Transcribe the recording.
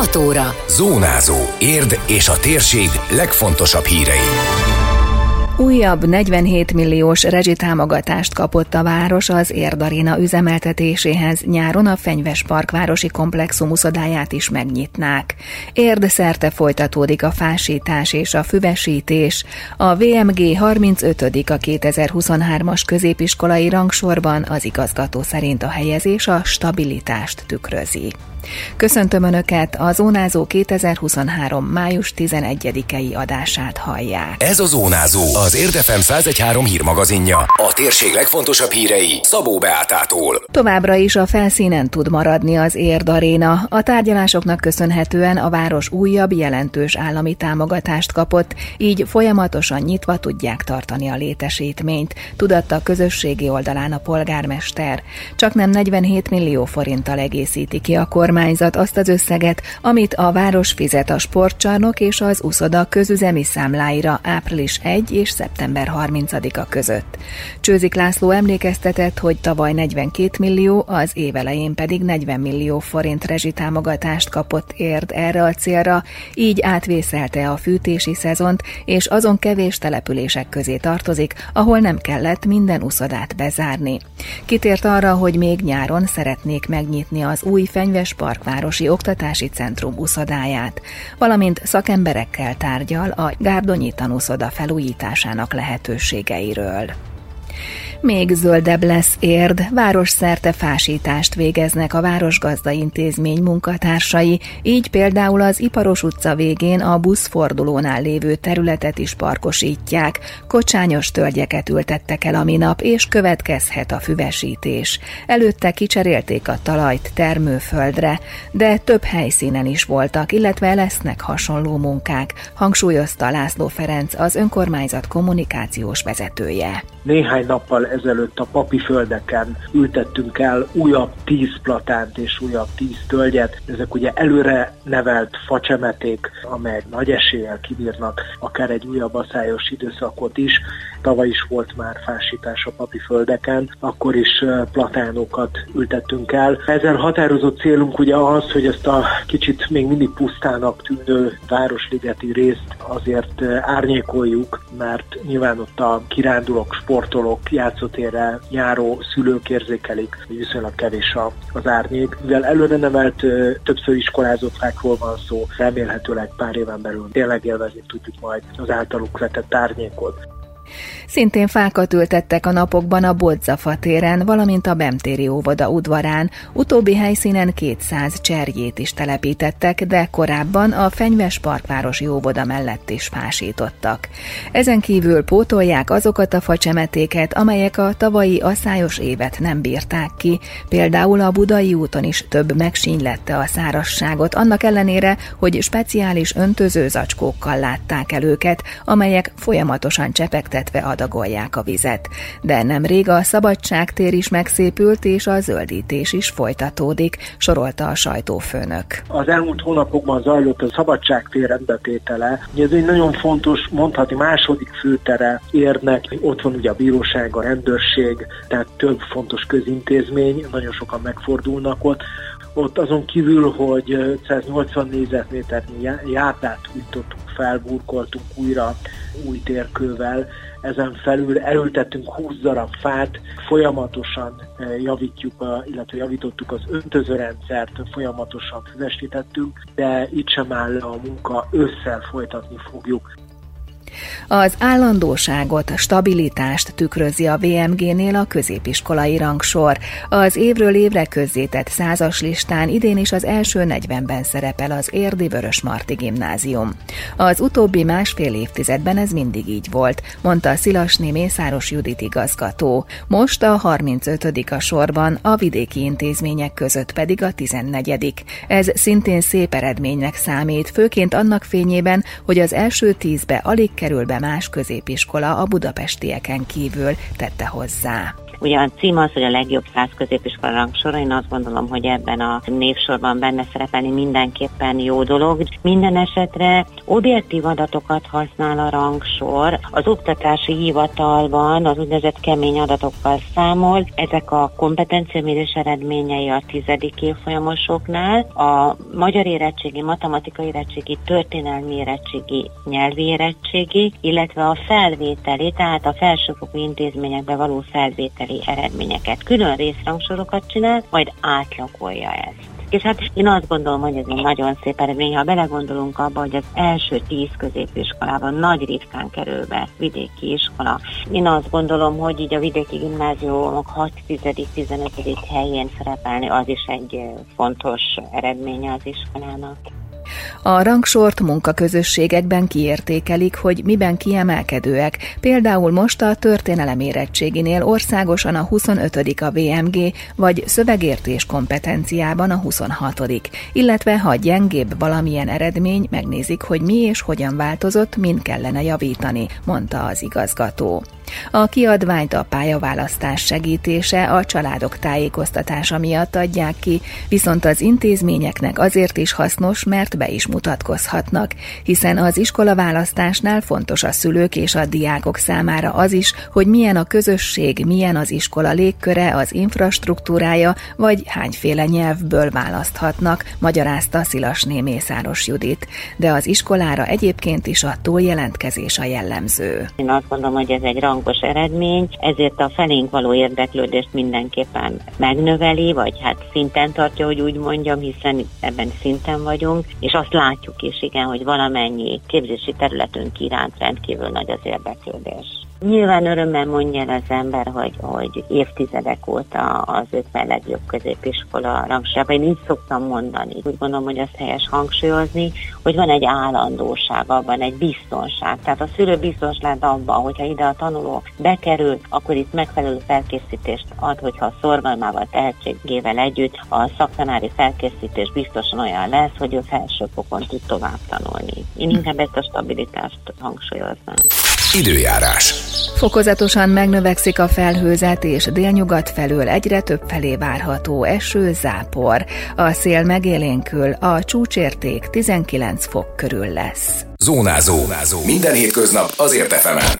6 óra. Zónázó. Érd és a térség legfontosabb hírei. Újabb 47 milliós rezsitámogatást kapott a város az Érdarina üzemeltetéséhez. Nyáron a Fenyves Park városi komplexum uszodáját is megnyitnák. Érd szerte folytatódik a fásítás és a füvesítés. A VMG 35. a 2023-as középiskolai rangsorban az igazgató szerint a helyezés a stabilitást tükrözi. Köszöntöm Önöket, a Zónázó 2023. május 11-i adását hallják. Ez a Zónázó, az Érdefem 1013 hírmagazinja. A térség legfontosabb hírei Szabó Beátától. Továbbra is a felszínen tud maradni az Érd Aréna. A tárgyalásoknak köszönhetően a város újabb jelentős állami támogatást kapott, így folyamatosan nyitva tudják tartani a létesítményt, tudatta a közösségi oldalán a polgármester. Csak nem 47 millió forinttal egészíti ki a kormányzat azt az összeget, amit a város fizet a sportcsarnok és az uszoda közüzemi számláira április 1 és szeptember 30-a között. Csőzik László emlékeztetett, hogy tavaly 42 millió, az évelején pedig 40 millió forint rezsitámogatást kapott érd erre a célra, így átvészelte a fűtési szezont, és azon kevés települések közé tartozik, ahol nem kellett minden uszodát bezárni. Kitért arra, hogy még nyáron szeretnék megnyitni az új Fenyves Parkvárosi Oktatási Centrum uszodáját, valamint szakemberekkel tárgyal a Gárdonyi tanúszoda felújításának lehetőségeiről. Még zöldebb lesz érd, városszerte fásítást végeznek a Városgazda Intézmény munkatársai, így például az Iparos utca végén a buszfordulónál lévő területet is parkosítják, kocsányos tölgyeket ültettek el a minap, és következhet a füvesítés. Előtte kicserélték a talajt termőföldre, de több helyszínen is voltak, illetve lesznek hasonló munkák, hangsúlyozta László Ferenc, az önkormányzat kommunikációs vezetője. Néhány nappal ezelőtt a papi földeken ültettünk el újabb tíz platánt és újabb tíz tölgyet. Ezek ugye előre nevelt facsemeték, amelyek nagy eséllyel kibírnak akár egy újabb aszályos időszakot is. Tavaly is volt már fásítás a papi földeken, akkor is platánokat ültettünk el. Ezen határozott célunk ugye az, hogy ezt a kicsit még mindig pusztának tűnő városligeti részt azért árnyékoljuk, mert nyilván ott a kirándulók, sportolók, játszótérre járó szülők érzékelik, hogy viszonylag kevés az árnyék. Mivel előre nevelt többször iskolázott fákról van szó, remélhetőleg pár éven belül tényleg élvezni tudjuk majd az általuk vetett árnyékot. Szintén fákat ültettek a napokban a Bodzafa téren, valamint a Bemtéri óvoda udvarán. Utóbbi helyszínen 200 cserjét is telepítettek, de korábban a Fenyves Parkvárosi óvoda mellett is fásítottak. Ezen kívül pótolják azokat a facsemetéket, amelyek a tavalyi asszályos évet nem bírták ki. Például a Budai úton is több megsínylette a szárasságot, annak ellenére, hogy speciális öntözőzacskókkal látták el őket, amelyek folyamatosan csepegtetve ad adagolják a vizet. De nemrég a szabadságtér is megszépült, és a zöldítés is folytatódik, sorolta a sajtófőnök. Az elmúlt hónapokban zajlott a szabadságtér rendbetétele. Ez egy nagyon fontos, mondhatni második főtere érnek. Ott van ugye a bíróság, a rendőrség, tehát több fontos közintézmény, nagyon sokan megfordulnak ott ott azon kívül, hogy 180 négyzetméternyi játát újítottunk fel, burkoltunk újra új térkővel, ezen felül elültettünk 20 darab fát, folyamatosan eh, javítjuk, a, illetve javítottuk az öntözőrendszert, folyamatosan füvesítettünk, de itt sem áll a munka, összel folytatni fogjuk. Az állandóságot, stabilitást tükrözi a VMG-nél a középiskolai rangsor. Az évről évre közzétett százas listán idén is az első 40-ben szerepel az Érdi Vörös Marti Gimnázium. Az utóbbi másfél évtizedben ez mindig így volt, mondta Szilasné Mészáros Judit igazgató. Most a 35. a sorban, a vidéki intézmények között pedig a 14. Ez szintén szép eredménynek számít, főként annak fényében, hogy az első tízbe alig kerül be más középiskola a budapestieken kívül, tette hozzá. Ugye a cím az, hogy a legjobb száz középiskola rangsora, én azt gondolom, hogy ebben a névsorban benne szerepelni mindenképpen jó dolog. Minden esetre objektív adatokat használ a rangsor. Az oktatási hivatalban az úgynevezett kemény adatokkal számol. Ezek a kompetenciamérés eredményei a tizedik évfolyamosoknál. A magyar érettségi, matematikai érettségi, történelmi érettségi, nyelvi érettségi, illetve a felvételi, tehát a felsőfokú intézményekbe való felvételi eredményeket. Külön részrangsorokat csinál, majd átlagolja ezt. És hát én azt gondolom, hogy ez egy nagyon szép eredmény. Ha belegondolunk abba, hogy az első tíz középiskolában nagy ritkán kerül be vidéki iskola. Én azt gondolom, hogy így a vidéki gimnáziumok 6. 10. 15. helyén szerepelni, az is egy fontos eredménye az iskolának. A rangsort munkaközösségekben kiértékelik, hogy miben kiemelkedőek. Például most a történelem érettséginél országosan a 25. a VMG, vagy szövegértés kompetenciában a 26. Illetve ha gyengébb valamilyen eredmény, megnézik, hogy mi és hogyan változott, mind kellene javítani, mondta az igazgató. A kiadványt a pályaválasztás segítése a családok tájékoztatása miatt adják ki, viszont az intézményeknek azért is hasznos, mert be is mutatkozhatnak, hiszen az iskolaválasztásnál fontos a szülők és a diákok számára az is, hogy milyen a közösség, milyen az iskola légköre, az infrastruktúrája, vagy hányféle nyelvből választhatnak, magyarázta Szilasné Mészáros Judit. De az iskolára egyébként is a túljelentkezés a jellemző. Én azt gondolom, hogy ez egy rangos eredmény, ezért a felénk való érdeklődést mindenképpen megnöveli, vagy hát szinten tartja, hogy úgy mondjam, hiszen ebben szinten vagyunk, és azt látjuk is, igen, hogy valamennyi képzési területünk iránt rendkívül nagy az érdeklődés. Nyilván örömmel mondja el az ember, hogy, hogy évtizedek óta az 50 legjobb középiskola rangsában. Én így szoktam mondani. Úgy gondolom, hogy azt helyes hangsúlyozni, hogy van egy állandóság abban, egy biztonság. Tehát a szülő biztos lehet abban, hogyha ide a tanuló bekerül, akkor itt megfelelő felkészítést ad, hogyha a szorgalmával, tehetségével együtt a szaktanári felkészítés biztosan olyan lesz, hogy ő felsőfokon tud tovább tanulni. Én inkább ezt a stabilitást hangsúlyoznám. Időjárás. Fokozatosan megnövekszik a felhőzet, és délnyugat felől egyre több felé várható eső, zápor. A szél megélénkül, a csúcsérték 19 fok körül lesz. Zónázó. Zónázó. Minden hétköznap azért efemen.